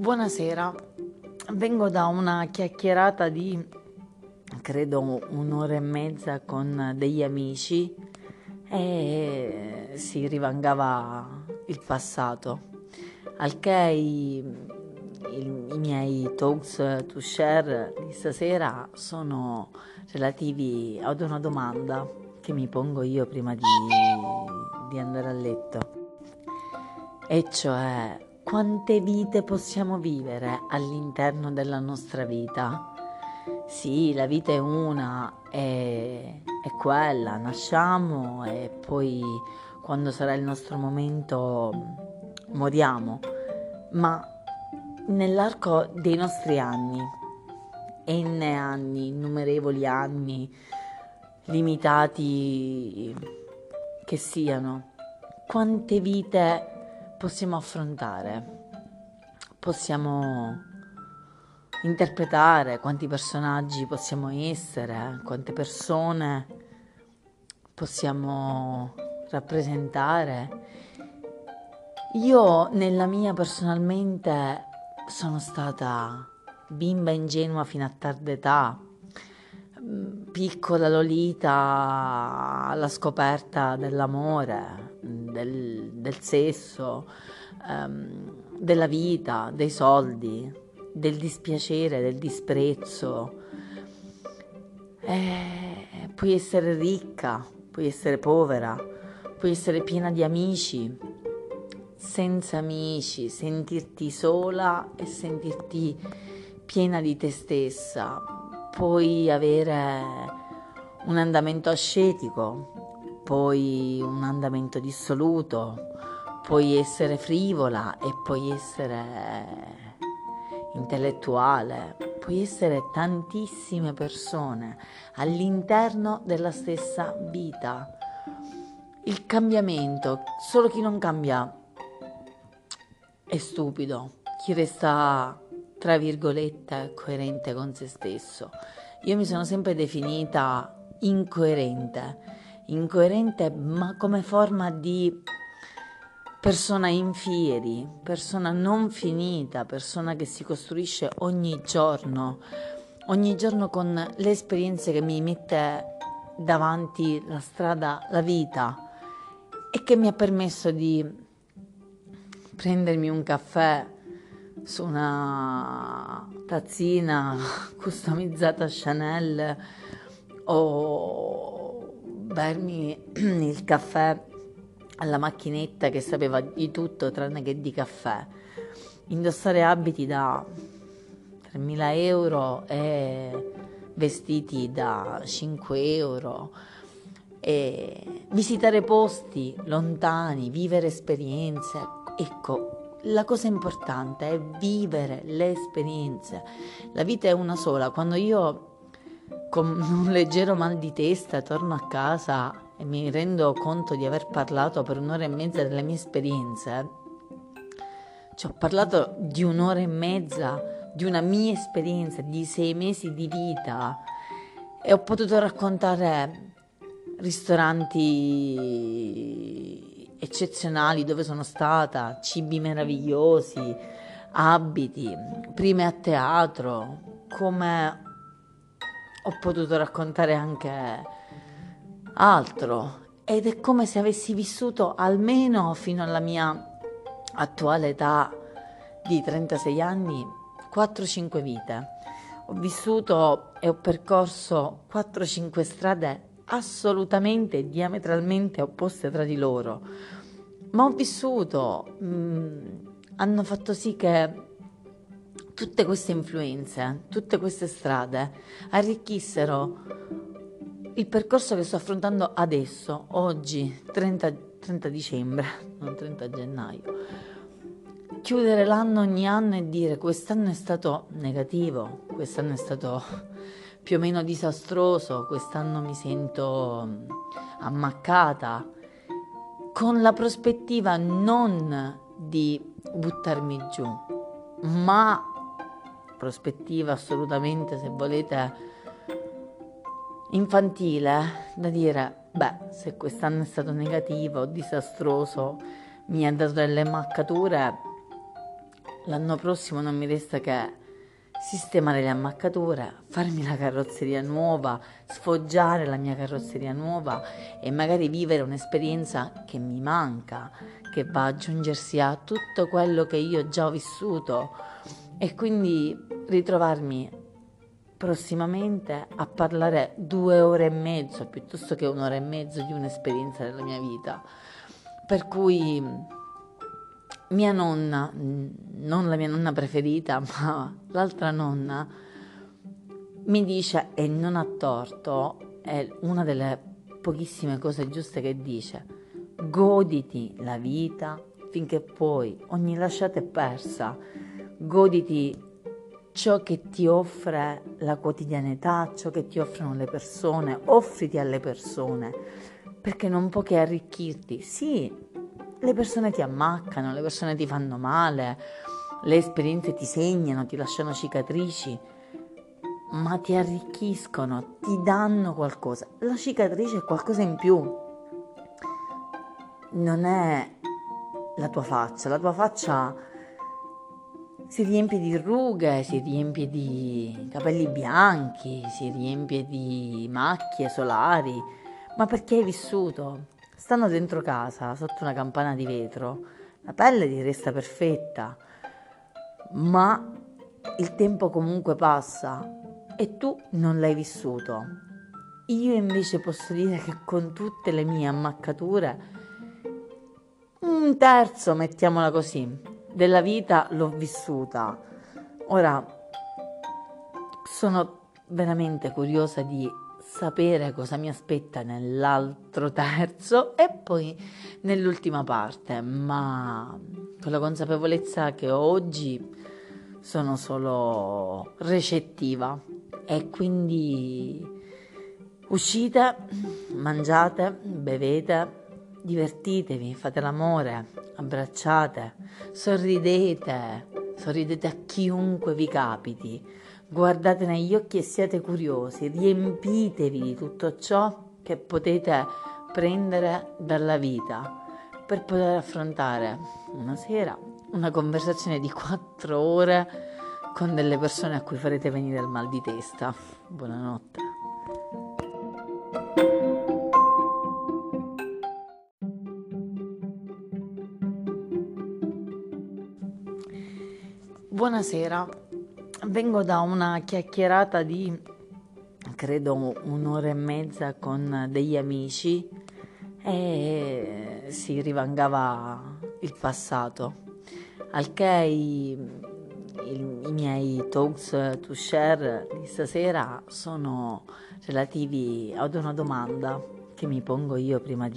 Buonasera, vengo da una chiacchierata di credo un'ora e mezza con degli amici e si rivangava il passato, al che i, i, i miei talks to share di stasera sono relativi ad una domanda che mi pongo io prima di, di andare a letto, e cioè quante vite possiamo vivere all'interno della nostra vita? Sì, la vita è una, è, è quella, nasciamo e poi quando sarà il nostro momento moriamo, ma nell'arco dei nostri anni, n anni, innumerevoli anni, limitati che siano, quante vite possiamo affrontare, possiamo interpretare, quanti personaggi possiamo essere, quante persone possiamo rappresentare. Io nella mia personalmente sono stata bimba ingenua fino a tarda età, piccola Lolita alla scoperta dell'amore, del, del sesso, um, della vita, dei soldi, del dispiacere, del disprezzo. Eh, puoi essere ricca, puoi essere povera, puoi essere piena di amici, senza amici, sentirti sola e sentirti piena di te stessa. Puoi avere un andamento ascetico, puoi un andamento dissoluto, puoi essere frivola e puoi essere intellettuale, puoi essere tantissime persone all'interno della stessa vita. Il cambiamento, solo chi non cambia è stupido, chi resta tra virgolette coerente con se stesso. Io mi sono sempre definita incoerente incoerente, ma come forma di persona in fieri, persona non finita, persona che si costruisce ogni giorno, ogni giorno con le esperienze che mi mette davanti la strada, la vita e che mi ha permesso di prendermi un caffè su una tazzina customizzata Chanel o bermi il caffè alla macchinetta che sapeva di tutto tranne che di caffè, indossare abiti da 3.000 euro e vestiti da 5 euro, e visitare posti lontani, vivere esperienze. Ecco, la cosa importante è vivere le esperienze. La vita è una sola. Quando io con un leggero mal di testa torno a casa e mi rendo conto di aver parlato per un'ora e mezza delle mie esperienze. Ci ho parlato di un'ora e mezza di una mia esperienza di sei mesi di vita e ho potuto raccontare ristoranti eccezionali dove sono stata, cibi meravigliosi, abiti, prime a teatro, come ho potuto raccontare anche altro ed è come se avessi vissuto almeno fino alla mia attuale età di 36 anni 4-5 vite. Ho vissuto e ho percorso 4-5 strade assolutamente diametralmente opposte tra di loro, ma ho vissuto, mh, mm, hanno fatto sì che tutte queste influenze, tutte queste strade arricchissero il percorso che sto affrontando adesso, oggi, 30, 30 dicembre, non 30 gennaio. Chiudere l'anno ogni anno e dire quest'anno è stato negativo, quest'anno è stato più o meno disastroso, quest'anno mi sento ammaccata, con la prospettiva non di buttarmi giù, ma prospettiva assolutamente, se volete, infantile, da dire, beh, se quest'anno è stato negativo, disastroso, mi ha dato delle maccature, l'anno prossimo non mi resta che sistemare le ammaccature, farmi la carrozzeria nuova, sfoggiare la mia carrozzeria nuova e magari vivere un'esperienza che mi manca, che va ad aggiungersi a tutto quello che io già ho vissuto e quindi ritrovarmi prossimamente a parlare due ore e mezzo piuttosto che un'ora e mezzo di un'esperienza della mia vita. Per cui mia nonna, non la mia nonna preferita, ma l'altra nonna, mi dice, e non ha torto, è una delle pochissime cose giuste che dice, goditi la vita finché puoi, ogni lasciata è persa, goditi ciò che ti offre la quotidianità, ciò che ti offrono le persone, offriti alle persone, perché non può che arricchirti. Sì, le persone ti ammaccano, le persone ti fanno male, le esperienze ti segnano, ti lasciano cicatrici, ma ti arricchiscono, ti danno qualcosa. La cicatrice è qualcosa in più. Non è la tua faccia, la tua faccia si riempie di rughe, si riempie di capelli bianchi, si riempie di macchie solari, ma perché hai vissuto? Stando dentro casa, sotto una campana di vetro, la pelle ti resta perfetta, ma il tempo comunque passa e tu non l'hai vissuto. Io invece posso dire che con tutte le mie ammaccature, un terzo, mettiamola così, della vita l'ho vissuta. Ora sono veramente curiosa di sapere cosa mi aspetta nell'altro terzo e poi nell'ultima parte, ma con la consapevolezza che oggi sono solo recettiva e quindi uscite, mangiate, bevete, divertitevi, fate l'amore, abbracciate, sorridete, sorridete a chiunque vi capiti, guardate negli occhi e siate curiosi, riempitevi di tutto ciò che potete prendere dalla vita per poter affrontare una sera una conversazione di quattro ore con delle persone a cui farete venire il mal di testa. Buonanotte. Buonasera, vengo da una chiacchierata di credo un'ora e mezza con degli amici e si rivangava il passato, al che i, i, i miei talks to share di stasera sono relativi ad una domanda che mi pongo io prima di,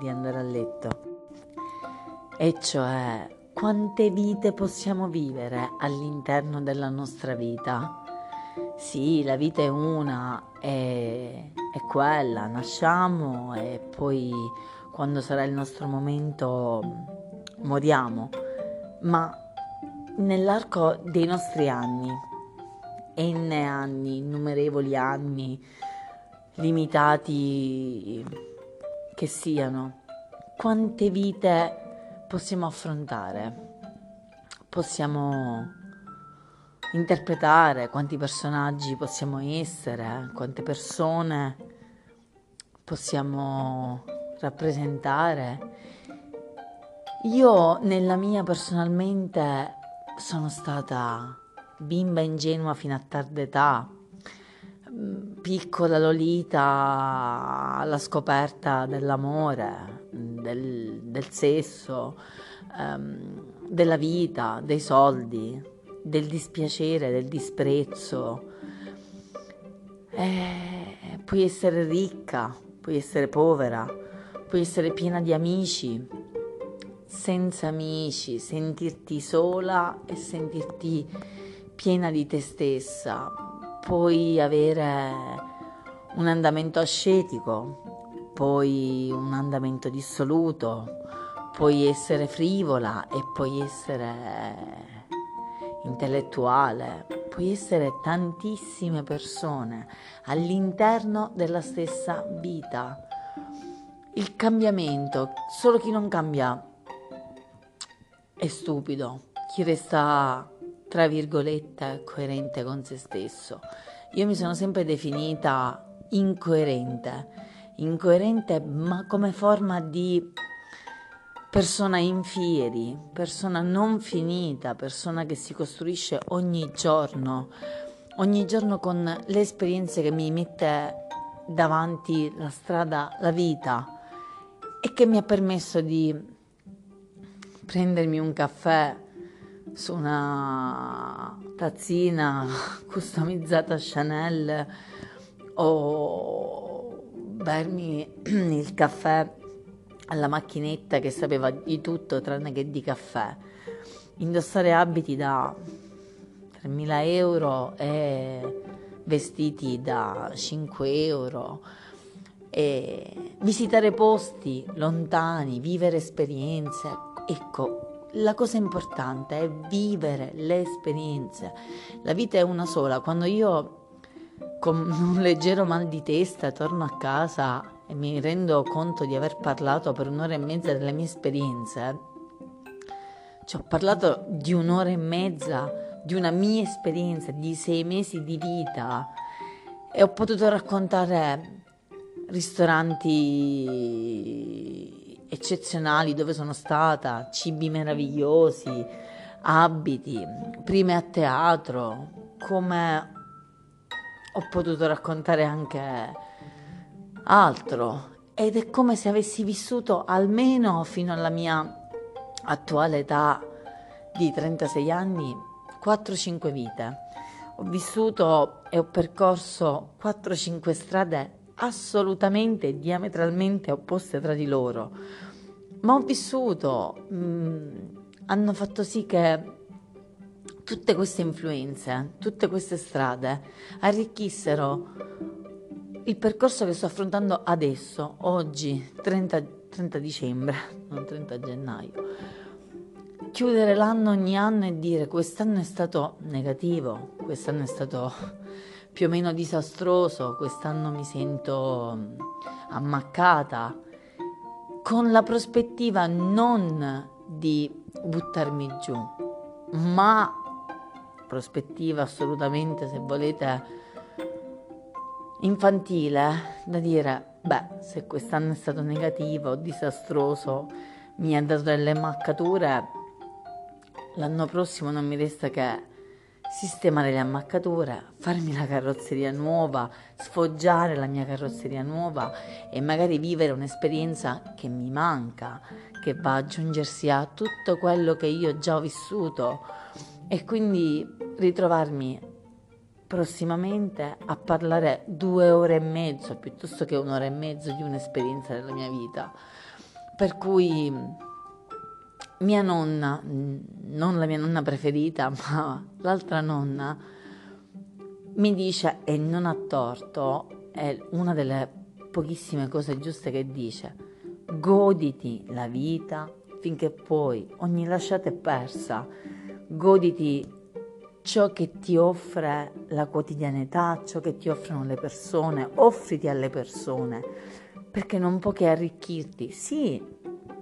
di andare a letto, e cioè quante vite possiamo vivere all'interno della nostra vita. Sì, la vita è una, è, è quella, nasciamo e poi quando sarà il nostro momento moriamo, ma nell'arco dei nostri anni, n anni, innumerevoli anni, limitati che siano, quante vite possiamo affrontare, possiamo interpretare, quanti personaggi possiamo essere, quante persone possiamo rappresentare. Io nella mia personalmente sono stata bimba ingenua fino a tarda età, piccola Lolita alla scoperta dell'amore, del, del sesso, um, della vita, dei soldi, del dispiacere, del disprezzo. Eh, puoi essere ricca, puoi essere povera, puoi essere piena di amici, senza amici, sentirti sola e sentirti piena di te stessa. Puoi avere un andamento ascetico, puoi un andamento dissoluto, puoi essere frivola e puoi essere intellettuale, puoi essere tantissime persone all'interno della stessa vita. Il cambiamento, solo chi non cambia è stupido, chi resta, tra virgolette, coerente con se stesso. Io mi sono sempre definita incoerente, incoerente ma come forma di persona in fieri, persona non finita, persona che si costruisce ogni giorno, ogni giorno con le esperienze che mi mette davanti la strada, la vita. E che mi ha permesso di prendermi un caffè su una tazzina customizzata Chanel o bermi il caffè alla macchinetta che sapeva di tutto tranne che di caffè, indossare abiti da 3.000 euro e vestiti da 5 euro, e visitare posti lontani, vivere esperienze. Ecco, la cosa importante è vivere le esperienze. La vita è una sola. Quando io con un leggero mal di testa torno a casa e mi rendo conto di aver parlato per un'ora e mezza delle mie esperienze, ci ho parlato di un'ora e mezza di una mia esperienza di sei mesi di vita e ho potuto raccontare ristoranti eccezionali dove sono stata, cibi meravigliosi, abiti, prime a teatro, come ho potuto raccontare anche altro ed è come se avessi vissuto almeno fino alla mia attuale età di 36 anni 4-5 vite. Ho vissuto e ho percorso 4-5 strade assolutamente diametralmente opposte tra di loro, ma ho vissuto, mh, mm, hanno fatto sì che tutte queste influenze, tutte queste strade arricchissero il percorso che sto affrontando adesso, oggi, 30, 30 dicembre, non 30 gennaio. Chiudere l'anno ogni anno e dire quest'anno è stato negativo, quest'anno è stato più o meno disastroso, quest'anno mi sento ammaccata, con la prospettiva non di buttarmi giù, ma prospettiva assolutamente, se volete, infantile, da dire, beh, se quest'anno è stato negativo, disastroso, mi ha dato delle ammaccature, l'anno prossimo non mi resta che sistemare le ammaccature, farmi la carrozzeria nuova, sfoggiare la mia carrozzeria nuova e magari vivere un'esperienza che mi manca, che va ad aggiungersi a tutto quello che io già ho vissuto e quindi ritrovarmi prossimamente a parlare due ore e mezzo piuttosto che un'ora e mezzo di un'esperienza della mia vita. Per cui mia nonna, non la mia nonna preferita, ma l'altra nonna, mi dice, e non ha torto, è una delle pochissime cose giuste che dice, goditi la vita finché puoi, ogni lasciata è persa goditi ciò che ti offre la quotidianità, ciò che ti offrono le persone, offriti alle persone, perché non può che arricchirti. Sì,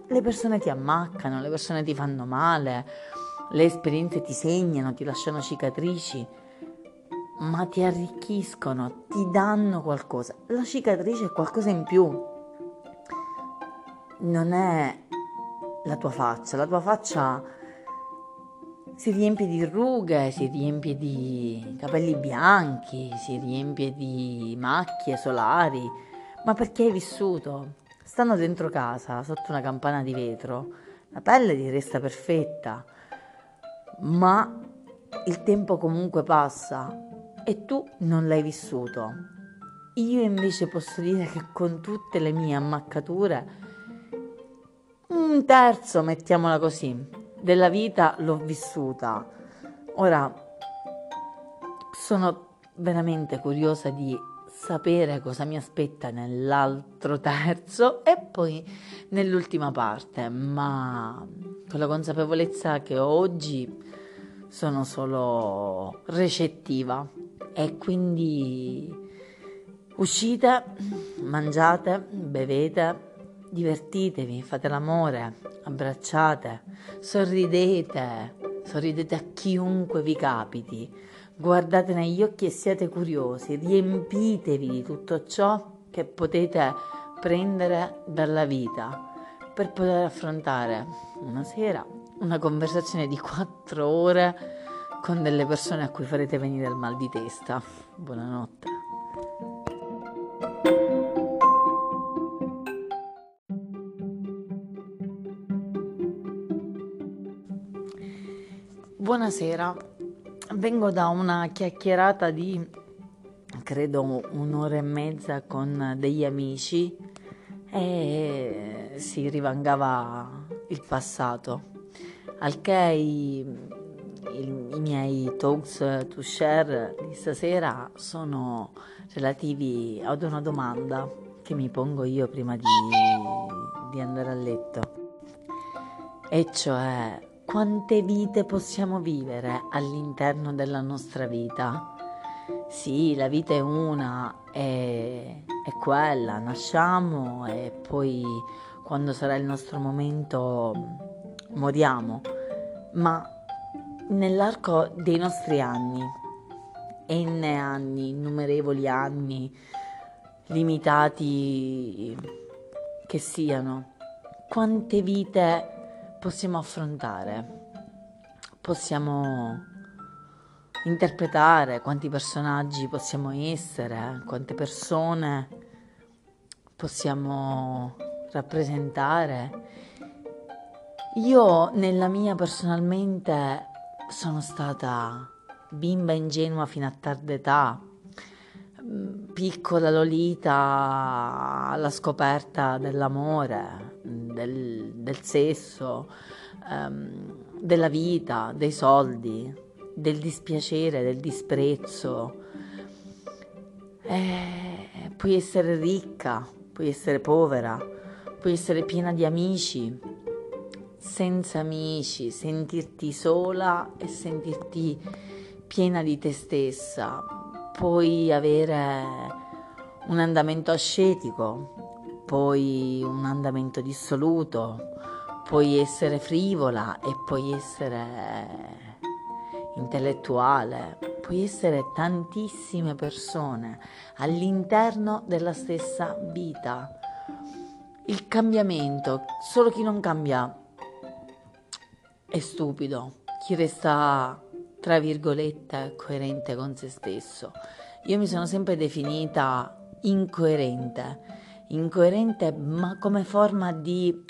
le persone ti ammaccano, le persone ti fanno male, le esperienze ti segnano, ti lasciano cicatrici, ma ti arricchiscono, ti danno qualcosa. La cicatrice è qualcosa in più. Non è la tua faccia, la tua faccia si riempie di rughe, si riempie di capelli bianchi, si riempie di macchie solari, ma perché hai vissuto? Stando dentro casa, sotto una campana di vetro, la pelle ti resta perfetta, ma il tempo comunque passa e tu non l'hai vissuto. Io invece posso dire che con tutte le mie ammaccature, un terzo, mettiamola così, della vita l'ho vissuta. Ora sono veramente curiosa di sapere cosa mi aspetta nell'altro terzo e poi nell'ultima parte, ma con la consapevolezza che oggi sono solo recettiva e quindi uscite, mangiate, bevete divertitevi, fate l'amore, abbracciate, sorridete, sorridete a chiunque vi capiti, guardate negli occhi e siate curiosi, riempitevi di tutto ciò che potete prendere dalla vita per poter affrontare una sera una conversazione di quattro ore con delle persone a cui farete venire il mal di testa. Buonanotte. Buonasera, vengo da una chiacchierata di credo un'ora e mezza con degli amici e si rivangava il passato, al che i, i, i miei talks to share di stasera sono relativi ad una domanda che mi pongo io prima di, di andare a letto, e cioè quante vite possiamo vivere all'interno della nostra vita? Sì, la vita è una, è, è quella, nasciamo e poi quando sarà il nostro momento moriamo, ma nell'arco dei nostri anni, n anni, innumerevoli anni, limitati che siano, quante vite possiamo affrontare, possiamo interpretare, quanti personaggi possiamo essere, quante persone possiamo rappresentare. Io nella mia personalmente sono stata bimba ingenua fino a tarda età, piccola Lolita alla scoperta dell'amore, del, del sesso, um, della vita, dei soldi, del dispiacere, del disprezzo. Eh, puoi essere ricca, puoi essere povera, puoi essere piena di amici, senza amici, sentirti sola e sentirti piena di te stessa. Puoi avere un andamento ascetico, puoi un andamento dissoluto, puoi essere frivola e puoi essere intellettuale, puoi essere tantissime persone all'interno della stessa vita. Il cambiamento, solo chi non cambia è stupido, chi resta tra virgolette coerente con se stesso. Io mi sono sempre definita incoerente incoerente, ma come forma di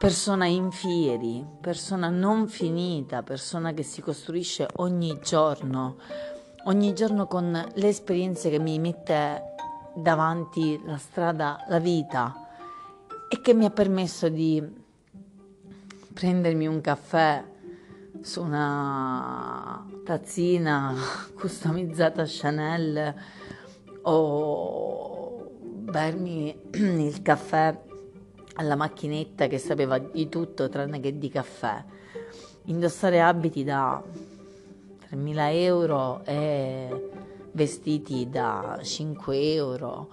persona in fieri, persona non finita, persona che si costruisce ogni giorno, ogni giorno con le esperienze che mi mette davanti la strada, la vita e che mi ha permesso di prendermi un caffè su una tazzina customizzata Chanel o bermi il caffè alla macchinetta che sapeva di tutto tranne che di caffè, indossare abiti da 3.000 euro e vestiti da 5 euro,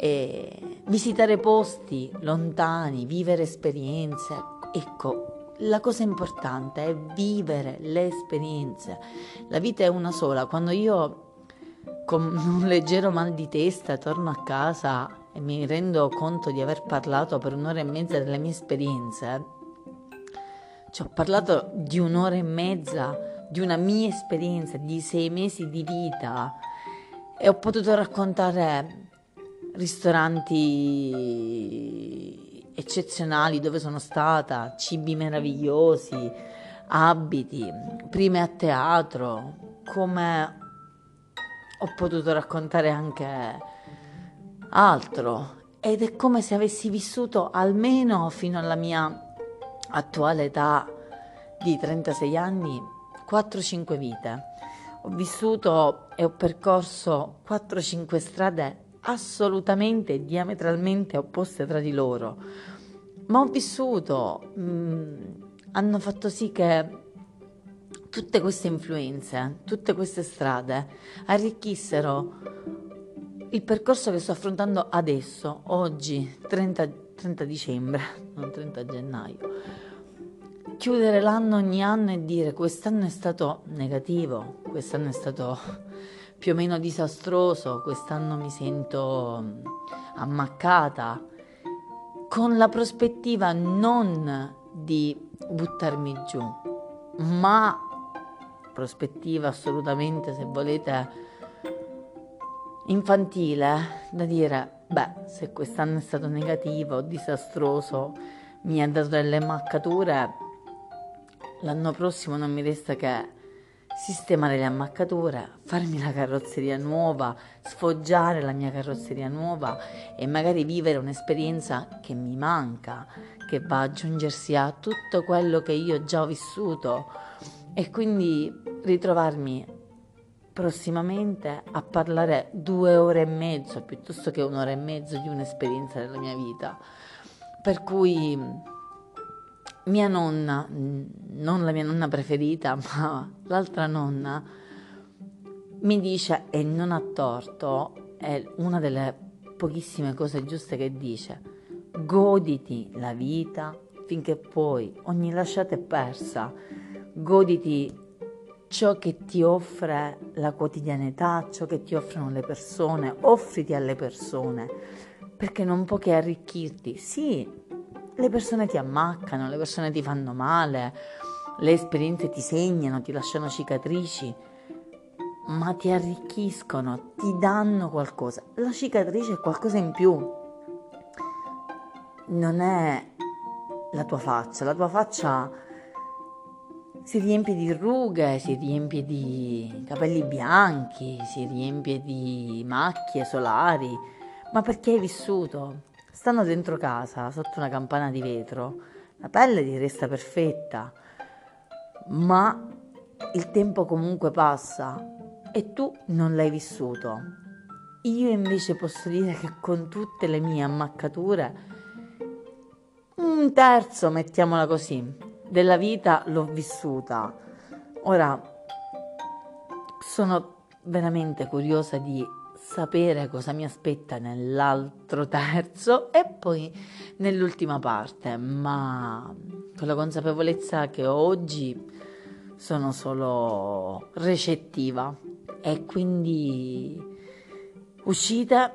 e visitare posti lontani, vivere esperienze. Ecco, la cosa importante è vivere le esperienze. La vita è una sola. Quando io con un leggero mal di testa torno a casa e mi rendo conto di aver parlato per un'ora e mezza delle mie esperienze. Ci ho parlato di un'ora e mezza di una mia esperienza di sei mesi di vita e ho potuto raccontare ristoranti eccezionali dove sono stata, cibi meravigliosi, abiti, prime a teatro, come ho potuto raccontare anche altro ed è come se avessi vissuto almeno fino alla mia attuale età di 36 anni 4-5 vite. Ho vissuto e ho percorso 4-5 strade assolutamente diametralmente opposte tra di loro, ma ho vissuto, mh, mm, hanno fatto sì che tutte queste influenze, tutte queste strade arricchissero il percorso che sto affrontando adesso, oggi, 30, 30 dicembre, non 30 gennaio. chiudere l'anno ogni anno e dire quest'anno è stato negativo, quest'anno è stato più o meno disastroso, quest'anno mi sento mm, ammaccata, con la prospettiva non di buttarmi giù, ma prospettiva assolutamente, se volete, infantile, da dire, beh, se quest'anno è stato negativo, disastroso, mi ha dato delle maccature, l'anno prossimo non mi resta che sistemare le ammaccature, farmi la carrozzeria nuova, sfoggiare la mia carrozzeria nuova e magari vivere un'esperienza che mi manca, che va ad aggiungersi a tutto quello che io già ho vissuto. E quindi ritrovarmi prossimamente a parlare due ore e mezzo piuttosto che un'ora e mezzo di un'esperienza della mia vita. Per cui mia nonna, non la mia nonna preferita, ma l'altra nonna, mi dice, e non ha torto, è una delle pochissime cose giuste che dice, goditi la vita finché puoi, ogni lasciata è persa, goditi ciò che ti offre la quotidianità, ciò che ti offrono le persone, offriti alle persone, perché non può che arricchirti. Sì, le persone ti ammaccano, le persone ti fanno male, le esperienze ti segnano, ti lasciano cicatrici, ma ti arricchiscono, ti danno qualcosa. La cicatrice è qualcosa in più. Non è la tua faccia, la tua faccia si riempie di rughe, si riempie di capelli bianchi, si riempie di macchie solari, ma perché hai vissuto? Stando dentro casa, sotto una campana di vetro, la pelle ti resta perfetta, ma il tempo comunque passa e tu non l'hai vissuto. Io invece posso dire che con tutte le mie ammaccature, un terzo, mettiamola così, della vita l'ho vissuta. Ora sono veramente curiosa di sapere cosa mi aspetta nell'altro terzo e poi nell'ultima parte, ma con la consapevolezza che oggi sono solo recettiva e quindi uscite,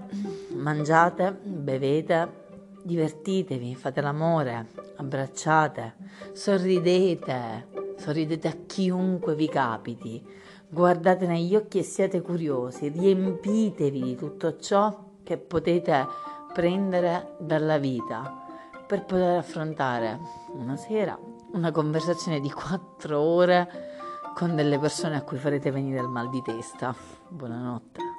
mangiate, bevete, divertitevi, fate l'amore, abbracciate, sorridete, sorridete a chiunque vi capiti, guardate negli occhi e siate curiosi, riempitevi di tutto ciò che potete prendere dalla vita per poter affrontare una sera una conversazione di quattro ore con delle persone a cui farete venire il mal di testa. Buonanotte.